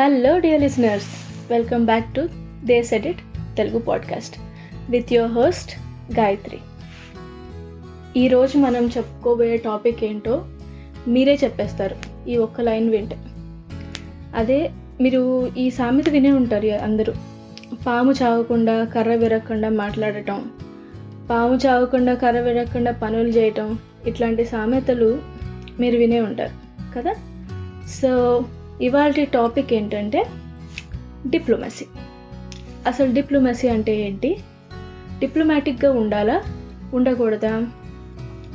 Hello dear listeners welcome back to this edit Telugu podcast with your host Gayatri ఈరోజు మనం చెప్పుకోబోయే topic ఏంటో మీరే చెప్పేస్తారు. ఈ ఒక్క లైన్ వింటే. అదే మీరు ఈ సామెత వినే ఉంటారు అందరూ. పాము చావకుండా కర్ర విరగకుండా మాట్లాడటం పాము చావకుండా కర్ర విరగకుండా పనులు చేయటం ఇట్లాంటి సామెతలు మీరు వినే ఉంటారు కదా? సో ఇవాళ టాపిక్ ఏంటంటే డిప్లొమసీ. అసలు డిప్లొమసీ అంటే ఏంటి? డిప్లొమాటిక్గా ఉండాలా? ఉండకూడదా?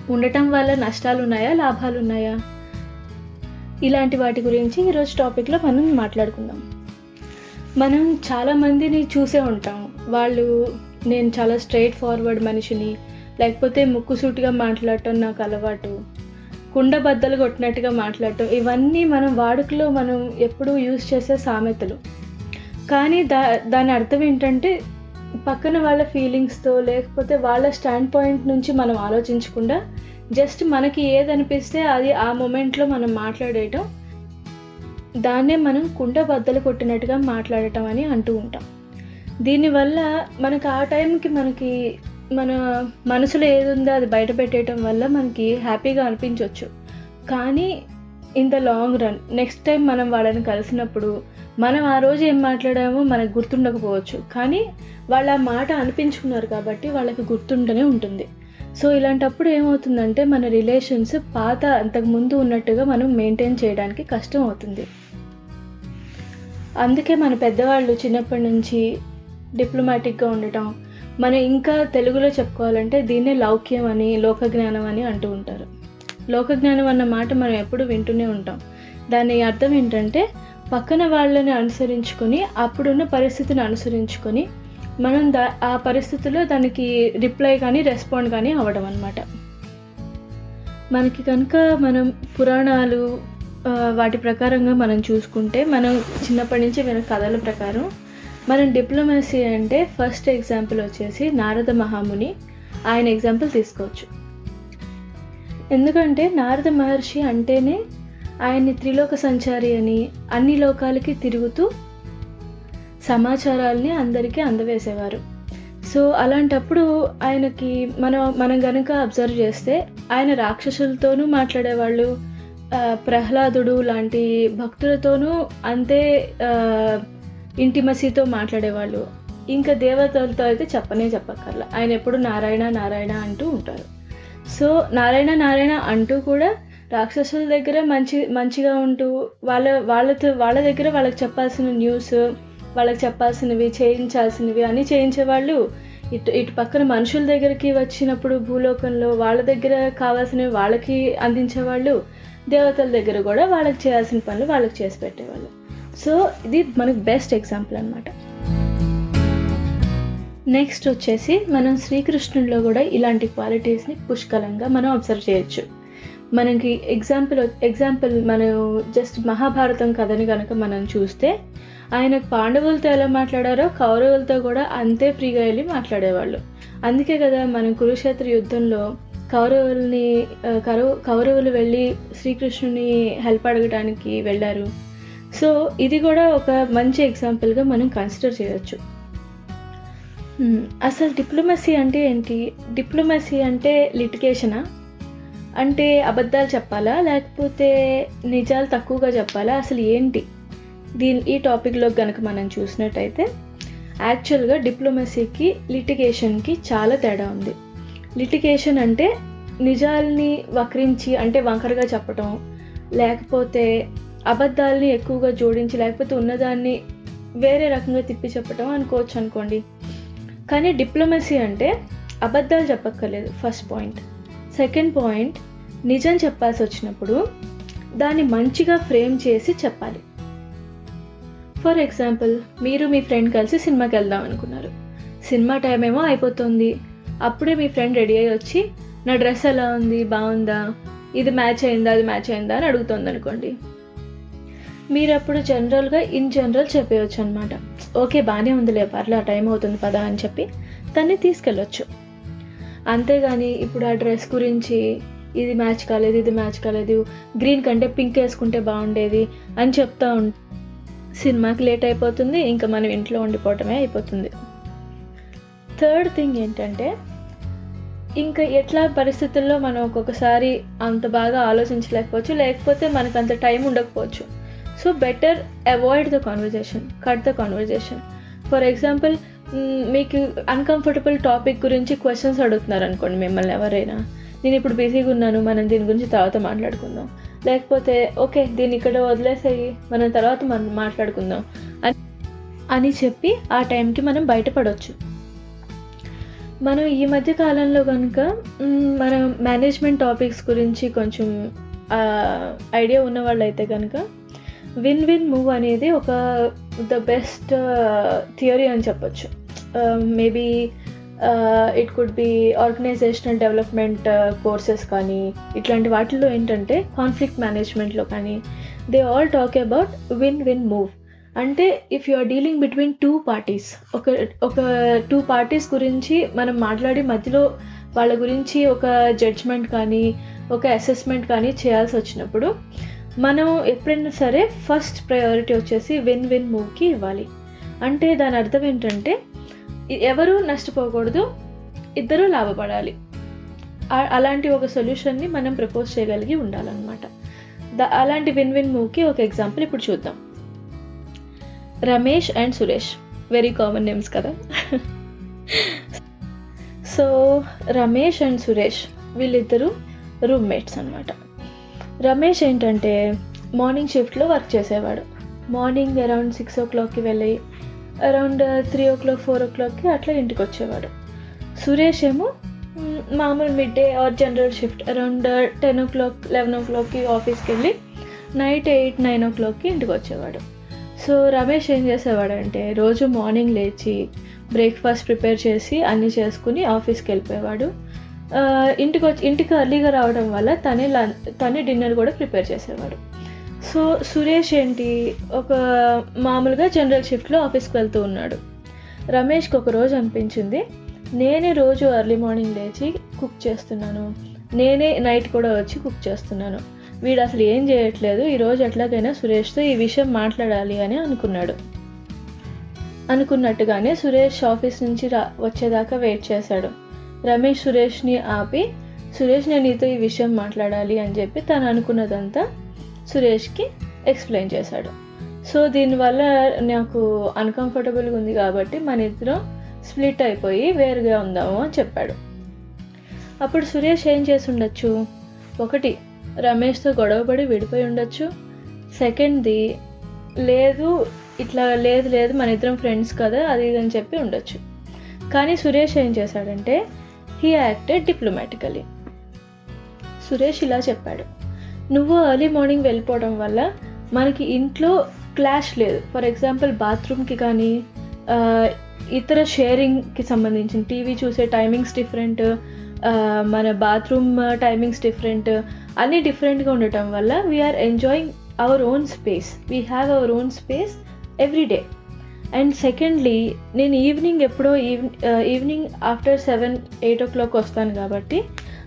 ఉండటం వల్ల నష్టాలు ఉన్నాయా లాభాలు ఉన్నాయా ఇలాంటి వాటి గురించి ఈరోజు టాపిక్లో మనం మాట్లాడుకుందాం. మనం చాలామందిని చూసే ఉంటాం. వాళ్ళు నేను చాలా స్ట్రైట్ ఫార్వర్డ్ మనిషిని లేకపోతే ముక్కుసూటిగా మాట్లాడటం నాకు అలవాటు. కుండబద్దలు కొట్టినట్టుగా మాట్లాడటం ఇవన్నీ మనం వాడుకలో మనం ఎప్పుడూ యూజ్ చేసే సామెతలు. కానీ దా దాని అర్థం ఏంటంటే పక్కన వాళ్ళ ఫీలింగ్స్తో లేకపోతే వాళ్ళ స్టాండ్ పాయింట్ నుంచి మనం ఆలోచించకుండా జస్ట్ మనకి ఏది అనిపిస్తే అది ఆ మూమెంట్లో మనం మాట్లాడేయటం దాన్నే మనం కుండ బద్దలు కొట్టినట్టుగా మాట్లాడటం అని అంటూ ఉంటాం. దీనివల్ల మనకు ఆ టైంకి మనకి మన మనసులో ఏది ఉందో అది బయట పెట్టేయటం వల్ల మనకి హ్యాపీగా అనిపించవచ్చు కానీ in the long run next time మనం వాళ్ళని కలిసినప్పుడు మనం ఆ రోజు ఏం మాట్లాడామో మనకు గుర్తుండకపోవచ్చు. కానీ వాళ్ళు ఆ మాట అనిపించుకున్నారు కాబట్టి వాళ్ళకి గుర్తుంటూనే ఉంటుంది. సో ఇలాంటప్పుడు ఏమవుతుందంటే మన రిలేషన్స్ పాత అంతకుముందు ఉన్నట్టుగా మనం మెయింటైన్ చేయడానికి కష్టం అవుతుంది. అందుకే మన పెద్దవాళ్ళు చిన్నప్పటి నుంచి డిప్లొమాటిక్గా ఉండటం మనం ఇంకా తెలుగులో చెప్పుకోవాలంటే దీన్నే లౌక్యం అని లోకజ్ఞానం అని అంటూ ఉంటారు. లోకజ్ఞానం అన్న మాట మనం ఎప్పుడు వింటూనే ఉంటాం. దాని అర్థం ఏంటంటే పక్కన వాళ్ళని అనుసరించుకొని అప్పుడున్న పరిస్థితిని అనుసరించుకొని మనం దా ఆ పరిస్థితిలో దానికి రిప్లై కానీ రెస్పాండ్ కానీ అవ్వడం అనమాట మనకి కనుక మనం పురాణాలు వాటి ప్రకారంగా మనం చూసుకుంటే మనం చిన్నప్పటి నుంచి విన కథల ప్రకారం మనం డిప్లొమసీ అంటే ఫస్ట్ ఎగ్జాంపుల్ వచ్చేసి నారద మహాముని. ఆయన ఎగ్జాంపుల్ తీసుకోవచ్చు. ఎందుకంటే నారద మహర్షి అంటేనే ఆయన్ని త్రిలోక సంచారి అని అన్ని లోకాలకి తిరుగుతూ సమాచారాల్ని అందరికీ అందవేసేవారు సో అలాంటప్పుడు ఆయనకి మనం మనం గనక అబ్జర్వ్ చేస్తే ఆయన రాక్షసులతోనూ మాట్లాడేవాళ్ళు ప్రహ్లాదుడు లాంటి భక్తులతోనూ అంతే ఇంటిమసీతో మాట్లాడేవాళ్ళు. ఇంకా దేవతలతో అయితే చెప్పనే చెప్పక్కర్లా. ఆయన ఎప్పుడు నారాయణ నారాయణ అంటూ ఉంటారు. సో నారాయణ నారాయణ అంటూ కూడా రాక్షసుల దగ్గర మంచి మంచిగా ఉంటూ వాళ్ళ వాళ్ళతో వాళ్ళ దగ్గర వాళ్ళకి చెప్పాల్సిన న్యూస్ వాళ్ళకి చెప్పాల్సినవి చేయించాల్సినవి అన్నీ చేయించేవాళ్ళు. ఇటు ఇటు పక్కన మనుషుల దగ్గరికి వచ్చినప్పుడు భూలోకంలో వాళ్ళ దగ్గర కావాల్సినవి వాళ్ళకి అందించేవాళ్ళు. దేవతల దగ్గర కూడా వాళ్ళకి చేయాల్సిన పనులు వాళ్ళకి చేసి పెట్టేవాళ్ళు. సో ఇది మనకు బెస్ట్ ఎగ్జాంపుల్ అనమాట నెక్స్ట్ వచ్చేసి మనం శ్రీకృష్ణుడిలో కూడా ఇలాంటి క్వాలిటీస్ని పుష్కలంగా మనం అబ్జర్వ్ చేయొచ్చు. మనకి ఎగ్జాంపుల్ ఎగ్జాంపుల్ మనం జస్ట్ మహాభారతం కథని కనుక మనం చూస్తే ఆయన పాండవులతో ఎలా మాట్లాడారో కౌరవులతో కూడా అంతే ఫ్రీగా వెళ్ళి మాట్లాడేవాళ్ళు. అందుకే కదా మనం కురుక్షేత్ర యుద్ధంలో కౌరవుల్ని కౌరవులు వెళ్ళి శ్రీకృష్ణుని హెల్ప్ అడగడానికి వెళ్ళారు. సో ఇది కూడా ఒక మంచి ఎగ్జాంపుల్గా మనం కన్సిడర్ చేయవచ్చు అసలు డిప్లొమసీ అంటే ఏంటి? డిప్లొమసీ అంటే లిటికేషనా అంటే అబద్ధాలు చెప్పాలా? లేకపోతే నిజాలు తక్కువగా చెప్పాలా? అసలు ఏంటి? దీని ఈ టాపిక్లో కనుక మనం చూసినట్టయితే యాక్చువల్గా డిప్లొమసీకి లిటిగేషన్కి చాలా తేడా ఉంది. లిటిగేషన్ అంటే నిజాల్ని వక్రించి అంటే వంకరగా చెప్పటం లేకపోతే అబద్ధాలని ఎక్కువగా జోడించి లేకపోతే ఉన్నదాన్ని వేరే రకంగా తిప్పి చెప్పటం అనుకోవచ్చు అనుకోండి. కానీ డిప్లొమసీ అంటే అబద్ధాలు చెప్పక్కర్లేదు ఫస్ట్ పాయింట్. సెకండ్ పాయింట్ నిజం చెప్పాల్సి వచ్చినప్పుడు దాన్ని మంచిగా ఫ్రేమ్ చేసి చెప్పాలి. ఫర్ ఎగ్జాంపుల్ మీరు మీ ఫ్రెండ్ కలిసి సినిమాకి వెళ్దాం అనుకున్నారు. సినిమా టైం ఏమో అయిపోతుంది. అప్పుడే మీ ఫ్రెండ్ రెడీ అయ్యి వచ్చి నా డ్రెస్ ఎలా ఉంది? బాగుందా? ఇది మ్యాచ్ అయిందా? అది మ్యాచ్ అయిందా? అని అడుగుతుంది అనుకోండి మీరు అప్పుడు జనరల్గా ఇన్ జనరల్ చెప్పేయచ్చు అనమాట ఓకే బాగానే ఉందిలే పర్లే టైం అవుతుంది పదా అని చెప్పి దాన్ని తీసుకెళ్ళొచ్చు. అంతేగాని ఇప్పుడు ఆ డ్రెస్ గురించి ఇది మ్యాచ్ కాలేదు ఇది మ్యాచ్ కాలేదు గ్రీన్ కంటే పింక్ వేసుకుంటే బాగుండేది అని చెప్తా ఉం సినిమాకి లేట్ అయిపోతుంది ఇంకా మనం ఇంట్లో ఉండిపోవటమే అయిపోతుంది. థర్డ్ థింగ్ ఏంటంటే ఇంకా ఎట్లా పరిస్థితుల్లో మనం ఒక్కొక్కసారి అంత బాగా ఆలోచించలేకపోవచ్చు లేకపోతే మనకు అంత టైం ఉండకపోవచ్చు. So better avoid the conversation cut the conversation for example మీకు అన్కంఫర్టబుల్ టాపిక్ గురించి క్వశ్చన్స్ అడుగుతున్నారు అనుకోండి మిమ్మల్ని ఎవరైనా. నేను ఇప్పుడు బిజీగా ఉన్నాను మనం దీని గురించి తర్వాత మాట్లాడుకుందాం. లేకపోతే ఓకే దీన్ని ఇక్కడ వదిలేసేయి మనం తర్వాత మనం మాట్లాడుకుందాం అని అని చెప్పి ఆ టైంకి మనం బయటపడవచ్చు మనం ఈ మధ్య కాలంలో కనుక మన మేనేజ్మెంట్ టాపిక్స్ గురించి కొంచెం ఐడియా ఉన్న వాళ్ళైతే కనుక విన్ విన్ మూవ్ అనేది ఒక ద బెస్ట్ థియరీ అని చెప్పొచ్చు. Maybe it could be organizational development courses కానీ ఇట్లాంటి వాటిల్లో ఏంటంటే కాన్ఫ్లిక్ట్ మేనేజ్మెంట్లో కానీ they all talk about win win move అంటే if you are dealing between two parties ఒక ఒక టూ పార్టీస్ గురించి మనం మాట్లాడి మధ్యలో వాళ్ళ గురించి ఒక జడ్జ్మెంట్ కానీ ఒక అసెస్మెంట్ కానీ చేయాల్సి వచ్చినప్పుడు మనం ఎప్పుడైనా సరే ఫస్ట్ ప్రయారిటీ వచ్చేసి విన్ విన్ మూవ్కి ఇవ్వాలి. అంటే దాని అర్థం ఏంటంటే ఎవరు నష్టపోకూడదు ఇద్దరూ లాభపడాలి. అలాంటి ఒక సొల్యూషన్ని మనం ప్రపోజ్ చేయగలిగి ఉండాలన్నమాట. ద అలాంటి విన్ విన్ మూవ్కి ఒక ఎగ్జాంపుల్ ఇప్పుడు చూద్దాం. Ramesh and Suresh. Very common names కదా. సో రమేష్ అండ్ సురేష్ వీళ్ళిద్దరూ రూమ్మేట్స్ అనమాట రమేష్ ఏంటంటే మార్నింగ్ షిఫ్ట్లో వర్క్ చేసేవాడు. మార్నింగ్ అరౌండ్ సిక్స్ ఓ క్లాక్కి వెళ్ళి around three o'clock four ఓ క్లాక్కి అట్లా ఇంటికి వచ్చేవాడు. సురేష్ ఏమో మామూలు midday or general shift. Around ten o'clock eleven ఓ క్లాక్కి ఆఫీస్కి వెళ్ళి నైట్ ఎయిట్ నైన్ ఓ క్లాక్కి ఇంటికి వచ్చేవాడు. సో రమేష్ ఏం చేసేవాడంటే రోజు మార్నింగ్ లేచి బ్రేక్ఫాస్ట్ ప్రిపేర్ చేసి అన్నీ చేసుకుని ఆఫీస్కి వెళ్ళిపోయేవాడు. ఇంటికి వచ్చి ఇంటికి అర్లీగా రావడం వల్ల తనే లం తనే డిన్నర్ కూడా ప్రిపేర్ చేసేవాడు. సో సురేష్ ఏంటి? ఒక మామూలుగా జనరల్ షిఫ్ట్లో ఆఫీస్కి వెళ్తూ ఉన్నాడు. రమేష్కి ఒక రోజు అనిపించింది నేనే రోజు ఎర్లీ మార్నింగ్ లేచి కుక్ చేస్తున్నాను. నేనే నైట్ కూడా వచ్చి కుక్ చేస్తున్నాను. వీడు అసలు ఏం చేయట్లేదు ఈరోజు ఎట్లాగైనా సురేష్తో ఈ విషయం మాట్లాడాలి అని అనుకున్నాడు. అనుకున్నట్టుగానే సురేష్ ఆఫీస్ నుంచి రా వచ్చేదాకా వెయిట్ చేశాడు. రమేష్ సురేష్ని ఆపి సురేష్ నేను నీతో ఈ విషయం మాట్లాడాలి అని చెప్పి తను అనుకున్నదంతా సురేష్కి ఎక్స్ప్లెయిన్ చేశాడు. సో దీనివల్ల నాకు అన్కంఫర్టబుల్గా ఉంది కాబట్టి మన ఇద్దరం స్ప్లిట్ అయిపోయి వేరుగా ఉందాము అని చెప్పాడు. అప్పుడు సురేష్ ఏం చేసి ఉండొచ్చు? ఒకటి రమేష్తో గొడవపడి విడిపోయి ఉండొచ్చు. సెకండ్ది లేదు ఇట్లా లేదు లేదు మన ఇద్దరం ఫ్రెండ్స్ కదా అది ఇది అని చెప్పి ఉండొచ్చు. కానీ సురేష్ ఏం చేశాడంటే హీ యాక్టెడ్ డిప్లొమాటికలీ సురేష్ ఇలా చెప్పాడు. నువ్వు ఎర్లీ మార్నింగ్ వెళ్ళిపోవడం వల్ల మనకి ఇంట్లో క్లాష్ లేదు. ఫర్ ఎగ్జాంపుల్ బాత్రూమ్కి కానీ ఇతర షేరింగ్కి సంబంధించిన టీవీ చూసే టైమింగ్స్ డిఫరెంట్ మన బాత్రూమ్ టైమింగ్స్ డిఫరెంట్ అన్నీ డిఫరెంట్గా ఉండటం వల్ల we are enjoying our own space we have our own space every day and secondly నేను ఈవినింగ్ ఎప్పుడో evening after seven eight o'clock వస్తాను కాబట్టి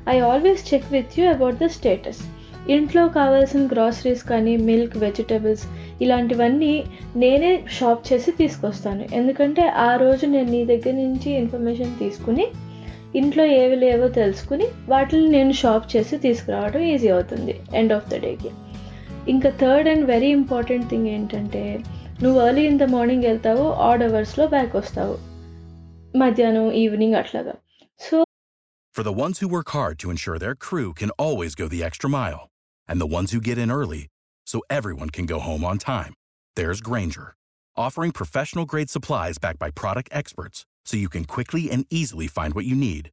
I always check with you about the status ఇంట్లో కావాల్సిన గ్రాసరీస్ కానీ మిల్క్ వెజిటబుల్స్ ఇలాంటివన్నీ నేనే shop చేసి తీసుకొస్తాను. ఎందుకంటే ఆ రోజు నేను నీ దగ్గర నుంచి ఇన్ఫర్మేషన్ తీసుకుని ఇంట్లో ఏవి లేవో తెలుసుకుని వాటిని నేను షాప్ చేసి తీసుకురావడం ఈజీ అవుతుంది ఎండ్ ఆఫ్ ద డేకి ఇంకా third and very important thing ఏంటంటే నువ్వు ఎర్లీ ఇన్ ద మార్నింగ్ వెళ్తావు ఆడ్ అవర్స్లో బ్యాక్ వస్తావు మధ్యాహ్నం ఈవినింగ్ అట్లాగా so For the ones who work hard to ensure their crew can always go the extra mile, and the ones who get in early so everyone can go home on time, there's Granger, offering professional grade supplies backed by product experts so you can quickly and easily find what you need.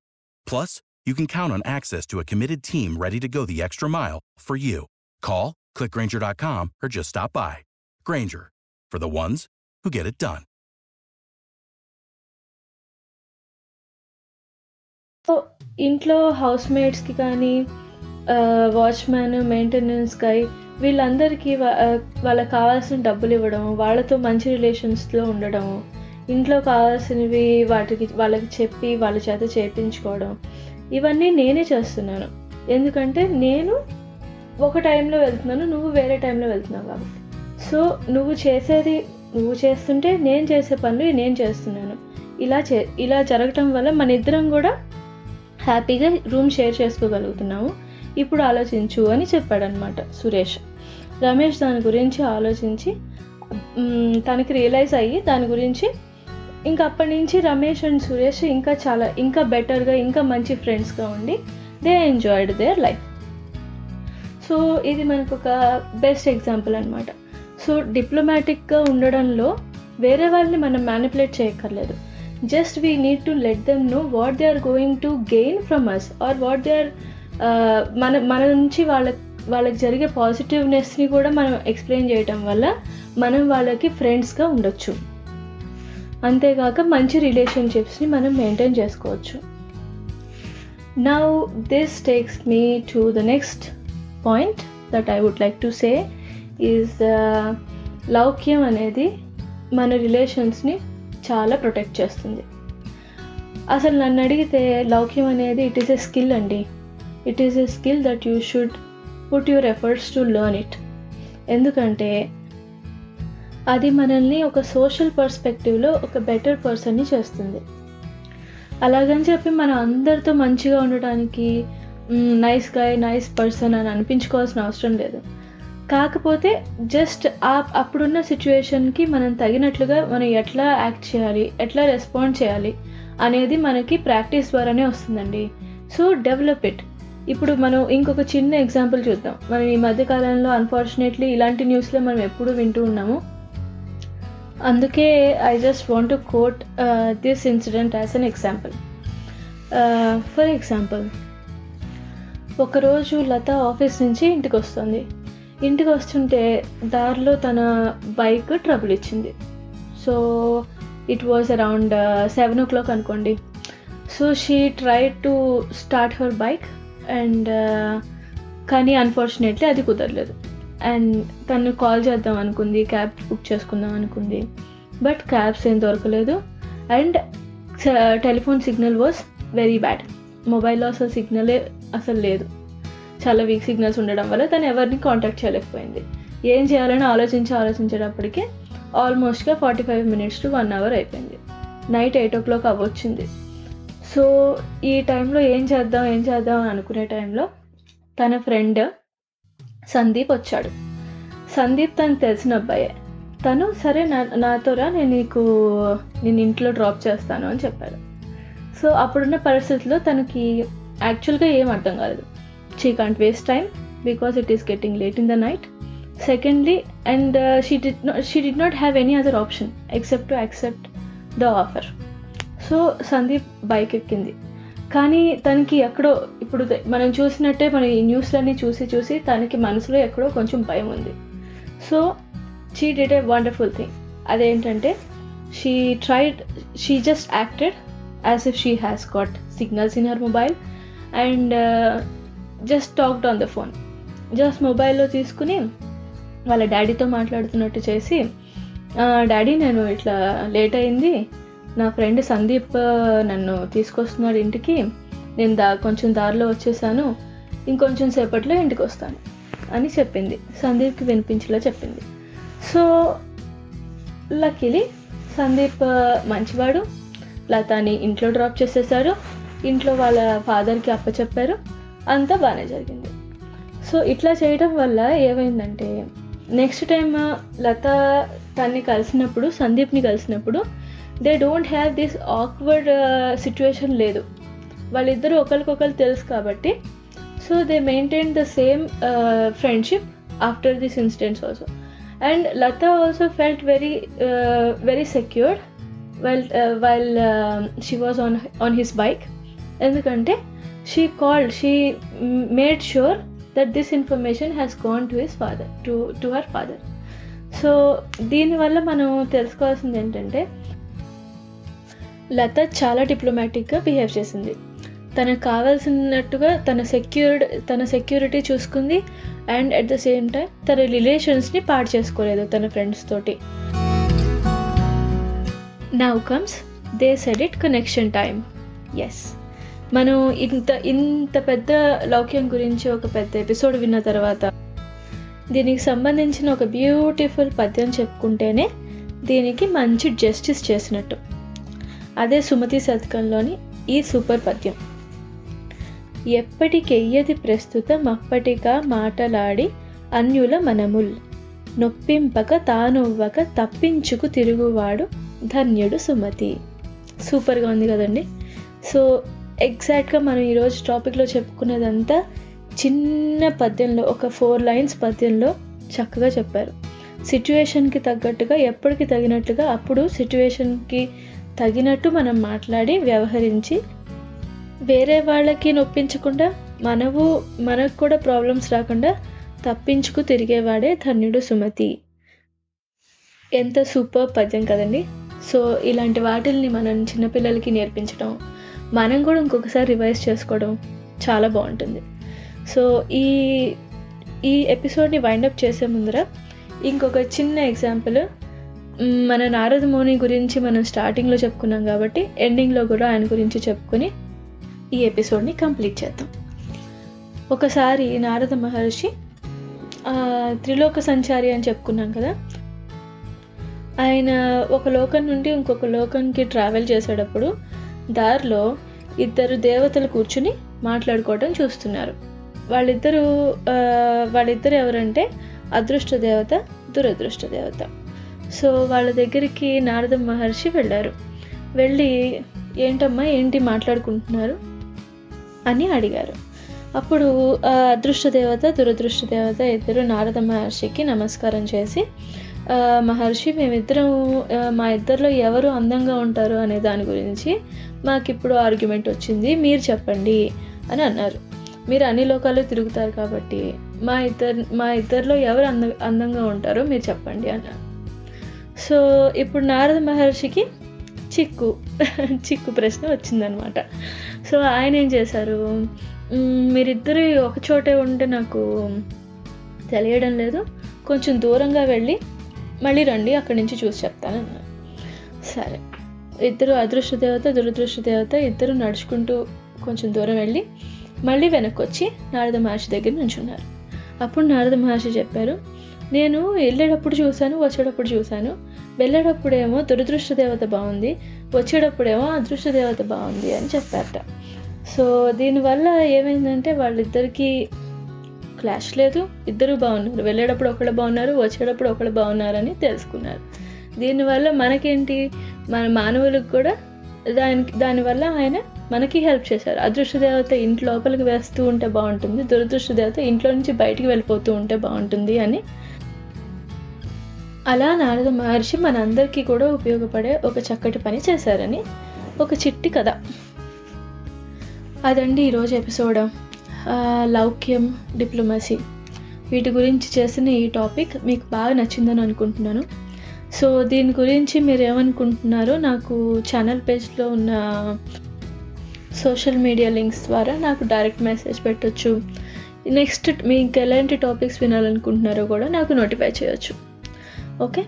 Plus, you can count on access to a committed team ready to go the extra mile for you. Call, clickgranger.com, or just stop by. Granger, for the ones who get it done. So ఇంట్లో house మేట్స్కి కానీ watchman maintenance గై వీళ్ళందరికీ వాళ్ళకి కావాల్సిన డబ్బులు ఇవ్వడం వాళ్ళతో మంచి రిలేషన్స్లో ఉండడం ఇంట్లో కావాల్సినవి వాటికి వాళ్ళకి చెప్పి వాళ్ళ చేత చేయించుకోవడం ఇవన్నీ నేనే చేస్తున్నాను ఎందుకంటే నేను ఒక టైంలో వెళ్తున్నాను నువ్వు వేరే టైంలో వెళ్తున్నావు కాబట్టి. సో నువ్వు చేసేది నువ్వు చేస్తుంటే నేను చేసే పనులు నేను చేస్తున్నాను. ఇలా చే ఇలా జరగటం వల్ల మన ఇద్దరం కూడా హ్యాపీగా రూమ్ షేర్ చేసుకోగలుగుతున్నాము. ఇప్పుడు ఆలోచించు అని చెప్పాడనమాట సురేష్. రమేష్ దాని గురించి ఆలోచించి తనకి రియలైజ్ అయ్యి దాని గురించి ఇంకా అప్పటి నుంచి రమేష్ అండ్ సురేష్ ఇంకా చాలా ఇంకా బెటర్గా ఇంకా మంచి ఫ్రెండ్స్గా ఉండి they enjoyed their life so ఇది మనకు ఒక బెస్ట్ ఎగ్జాంపుల్ అనమాట సో డిప్లొమాటిక్గా ఉండడంలో వేరే వాళ్ళని మనం మ్యానిపులేట్ చేయక్కర్లేదు. Just we need to let them know what they are going to gain from us or what they are మన మన నుంచి వాళ్ళ వాళ్ళకి జరిగే పాజిటివ్నెస్ని కూడా మనం ఎక్స్ప్లెయిన్ చేయటం వల్ల మనం వాళ్ళకి ఫ్రెండ్స్గా ఉండొచ్చు. అంతేకాక మంచి రిలేషన్షిప్స్ని మనం మెయింటైన్ చేసుకోవచ్చు. Now this takes me to the next point that I would like to say is లౌక్యం అనేది మన రిలేషన్స్ని చాలా ప్రొటెక్ట్ చేస్తుంది. అసలు నన్ను అడిగితే లౌక్యం అనేది ఇట్ ఈస్ ఎ స్కిల్ అండి. It is a skill that you should put your efforts to learn it ఎందుకంటే అది మనల్ని ఒక సోషల్ పర్స్పెక్టివ్లో ఒక బెటర్ పర్సన్ని చేస్తుంది. అలాగని చెప్పి మనం అందరితో మంచిగా ఉండటానికి నైస్ గాయ్ నైస్ పర్సన్ అని అనిపించుకోవాల్సిన అవసరం లేదు. కాకపోతే జస్ట్ ఆ అప్పుడున్న సిచ్యువేషన్కి మనం తగినట్లుగా మనం ఎట్లా యాక్ట్ చేయాలి ఎట్లా రెస్పాండ్ చేయాలి అనేది మనకి ప్రాక్టీస్ ద్వారానే వస్తుందండి. సో డెవలప్ ఇట్ ఇప్పుడు మనం ఇంకొక చిన్న ఎగ్జాంపుల్ చూద్దాం. మనం ఈ మధ్యకాలంలో అన్ఫార్చునేట్లీ ఇలాంటి న్యూస్లో మనం ఎప్పుడూ వింటూ ఉన్నాము. అందుకే I just want to quote this incident as an example for example ఒకరోజు లత ఆఫీస్ నుంచి ఇంటికి వస్తుంది ఇంటికి వస్తుంటే దారిలో తన బైక్ ట్రబుల్ ఇచ్చింది. So it was around uh, seven o'clock అనుకోండి. So she try to start her bike and uh, కానీ అన్ఫార్చునేట్లీ అది కుదరలేదు. అండ్ తను కాల్ చేద్దాం అనుకుంది క్యాబ్ బుక్ చేసుకుందాం అనుకుంది. బట్ క్యాబ్స్ ఏం దొరకలేదు. And uh, telephone signal was very bad. మొబైల్లో అసలు సిగ్నలే అసలు లేదు. చాలా వీక్ సిగ్నల్స్ ఉండడం వల్ల తను ఎవరిని కాంటాక్ట్ చేయలేకపోయింది. ఏం చేయాలని ఆలోచించి ఆలోచించేటప్పటికే ఆల్మోస్ట్గా forty five minutes to one hour అయిపోయింది. నైట్ ఎయిట్ ఓ క్లాక్ అవ్వచ్చింది. సో ఈ టైంలో ఏం చేద్దాం ఏం చేద్దాం అని అనుకునే టైంలో తన ఫ్రెండ్ సందీప్ వచ్చాడు. సందీప్ తనకు తెలిసిన అబ్బాయే. తను సరే నా నాతోరా నేను నీకు నేను ఇంట్లో డ్రాప్ చేస్తాను అని చెప్పాడు. సో అప్పుడున్న పరిస్థితుల్లో తనకి యాక్చువల్గా ఏం అర్థం కాలేదు. She can't waste time because it is getting late in the night secondly and she did she did not have any other option except to accept the offer so Sandeep bike ఎక్కింది. కానీ తనకి ఎక్కడో ఇప్పుడు మనం చూసినట్టే మనం ఈ న్యూస్లన్నీ చూసి చూసి తనకి మనసులో ఎక్కడో కొంచెం భయం ఉంది. So she did a wonderful thing అదేంటంటే she tried she just acted as if she has got signals in her mobile and just talked on the phone just మొబైల్లో తీసుకుని వాళ్ళ డాడీతో మాట్లాడుతున్నట్టు చేసి డాడీ నేను ఇట్లా లేట్ అయింది. నా ఫ్రెండ్ సందీప్ నన్ను తీసుకొస్తున్నాడు ఇంటికి. నేను దా కొంచెం దారిలో వచ్చేసాను. ఇంకొంచెం సేపట్లో ఇంటికి వస్తాను. అని చెప్పింది. సందీప్కి వినిపించేలా చెప్పింది. సో లక్కీలీ సందీప్ మంచివాడు. లతాని ఇంట్లో డ్రాప్ చేసేసాడు ఇంట్లో వాళ్ళ ఫాదర్కి అప్పచెప్పారు అంతా బాగానే జరిగింది. సో ఇట్లా చేయడం వల్ల ఏమైందంటే నెక్స్ట్ టైం లత తన్ని కలిసినప్పుడు సందీప్ని కలిసినప్పుడు they don't have this awkward situation లేదు. వాళ్ళిద్దరూ ఒకరికొకరు తెలుసు కాబట్టి so they maintain the same friendship after this incidents also and Latha also felt very very secured well while she was on on his bike ఎందుకంటే she called she made sure that this information has gone to his father to to her father so దీనివల్ల మనం తెలుసుకోవాల్సింది ఏంటంటే లత చాలా డిప్లొమాటిక్గా behave చేసింది. తనకు కావాల్సినట్టుగా తన secured తన సెక్యూరిటీ చూసుకుంది and at the same time తన రిలేషన్స్ని పాడు చేసుకోలేదు తన ఫ్రెండ్స్ తోటి. Now comes they said it connection time is మనం ఇంత ఇంత పెద్ద లౌక్యం గురించి ఒక పెద్ద ఎపిసోడ్ విన్న తర్వాత దీనికి సంబంధించిన ఒక బ్యూటిఫుల్ పద్యం చెప్పుకుంటేనే దీనికి మంచి జస్టిస్ చేసినట్టు. అదే సుమతి శతకంలోని ఈ సూపర్ పద్యం. ఎప్పటికెయ్యది ప్రస్తుతం అప్పటిగా మాటలాడి అన్యుల మనముల్. నొప్పింపక తానువ్వక తప్పించుకు తిరుగువాడు ధన్యుడు సుమతి. సూపర్గా ఉంది కదండి. సో ఎగ్జాక్ట్గా మనం ఈరోజు టాపిక్లో చెప్పుకున్నదంతా చిన్న పద్యంలో ఒక ఫోర్ లైన్స్ పద్యంలో చక్కగా చెప్పారు. సిచ్యువేషన్కి తగ్గట్టుగా ఎప్పటికి తగినట్టుగా అప్పుడు సిచ్యువేషన్కి తగినట్టు మనం మాట్లాడి వ్యవహరించి వేరే వాళ్ళకి నొప్పించకుండా మనవు మనకు కూడా ప్రాబ్లమ్స్ రాకుండా తప్పించుకు తిరిగేవాడే ధన్యుడు సుమతి. ఎంత సూపర్ పద్యం కదండి. సో ఇలాంటి వాటిల్ని మనం చిన్నపిల్లలకి నేర్పించడం మనం కూడా ఇంకొకసారి రివైజ్ చేసుకోవడం చాలా బాగుంటుంది. సో ఈ ఈ ఎపిసోడ్ని వైండప్ చేసే ముందర ఇంకొక చిన్న ఎగ్జాంపుల్ మన నారద మోని గురించి మనం స్టార్టింగ్లో చెప్పుకున్నాం కాబట్టి ఎండింగ్లో కూడా ఆయన గురించి చెప్పుకొని ఈ ఎపిసోడ్ని కంప్లీట్ చేద్దాం. ఒకసారి నారద మహర్షి త్రిలోక సంచారి అని చెప్పుకున్నాం కదా? ఆయన ఒక లోకం నుండి ఇంకొక లోకంకి ట్రావెల్ చేసేటప్పుడు దారిలో ఇద్దరు దేవతలు కూర్చుని మాట్లాడుకోవడం చూస్తున్నారు. వాళ్ళిద్దరూ వాళ్ళిద్దరు ఎవరంటే అదృష్ట దేవత దురదృష్ట దేవత. సో వాళ్ళ దగ్గరికి నారద మహర్షి వెళ్ళారు. వెళ్ళి ఏంటమ్మా ఏంటి మాట్లాడుకుంటున్నారు? అని అడిగారు. అప్పుడు అదృష్ట దేవత దురదృష్ట దేవత ఇద్దరు నారద మహర్షికి నమస్కారం చేసి మహర్షి మేమిద్దరం మా ఇద్దరిలో ఎవరు అందంగా ఉంటారు అనే దాని గురించి మాకు ఇప్పుడు ఆర్గ్యుమెంట్ వచ్చింది మీరు చెప్పండి అని అన్నారు. మీరు అన్ని లోకాలు తిరుగుతారు కాబట్టి మా ఇద్దరు మా ఇద్దరిలో ఎవరు అంద అందంగా ఉంటారో మీరు చెప్పండి అన్నారు. సో ఇప్పుడు నారద మహర్షికి చిక్కు చిక్కు ప్రశ్న వచ్చిందనమాట. సో ఆయన ఏం చేశారు? మీరిద్దరు ఒకచోటే ఉంటే నాకు తెలియడం లేదు. కొంచెం దూరంగా వెళ్ళి మళ్ళీ రండి అక్కడి నుంచి చూసి చెప్తానన్నారు సరే. ఇద్దరు అదృష్ట దేవత దురదృష్ట దేవత ఇద్దరు నడుచుకుంటూ కొంచెం దూరం వెళ్ళి మళ్ళీ వెనక్కి వచ్చి నారద మహర్షి దగ్గర నుంచున్నారు అప్పుడు నారద మహర్షి చెప్పారు నేను వెళ్ళేటప్పుడు చూశాను వచ్చేటప్పుడు చూశాను. వెళ్ళేటప్పుడేమో దురదృష్ట దేవత బాగుంది వచ్చేటప్పుడేమో అదృష్ట దేవత బాగుంది అని చెప్పారట. సో దీనివల్ల ఏమైందంటే వాళ్ళిద్దరికీ క్లాష్ లేదు. ఇద్దరు బాగున్నారు. వెళ్ళేటప్పుడు ఒకళ్ళు బాగున్నారు వచ్చేటప్పుడు ఒకళ్ళు బాగున్నారని తెలుసుకున్నారు. దీనివల్ల మనకేంటి? మన మానవులకు కూడా దానికి దానివల్ల ఆయన మనకి హెల్ప్ చేశారు. అదృష్ట దేవత ఇంటి లోపలికి వేస్తూ ఉంటే బాగుంటుంది. దురదృష్ట దేవత ఇంట్లో నుంచి బయటికి వెళ్ళిపోతూ ఉంటే బాగుంటుంది అని. అలా నారద మహర్షి మనందరికీ కూడా ఉపయోగపడే ఒక చక్కటి పని చేశారని ఒక చిట్టి కథ. అదండి ఈరోజు ఎపిసోడ్. లౌక్యం డిప్లొమసీ. వీటి గురించి చేసిన ఈ టాపిక్ మీకు బాగా నచ్చిందని అనుకుంటున్నాను. సో దీని గురించి మీరు ఏమనుకుంటున్నారో నాకు ఛానల్ పేజ్లో ఉన్న సోషల్ మీడియా లింక్స్ ద్వారా నాకు డైరెక్ట్ మెసేజ్ పెట్టొచ్చు. నెక్స్ట్ మీకు ఎలాంటి టాపిక్స్ వినాలనుకుంటున్నారో కూడా నాకు నోటిఫై చేయొచ్చు. Okay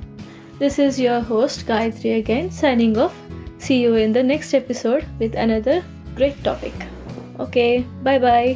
this is your host Gayatri again signing off see you in the next episode with another great topic okay bye bye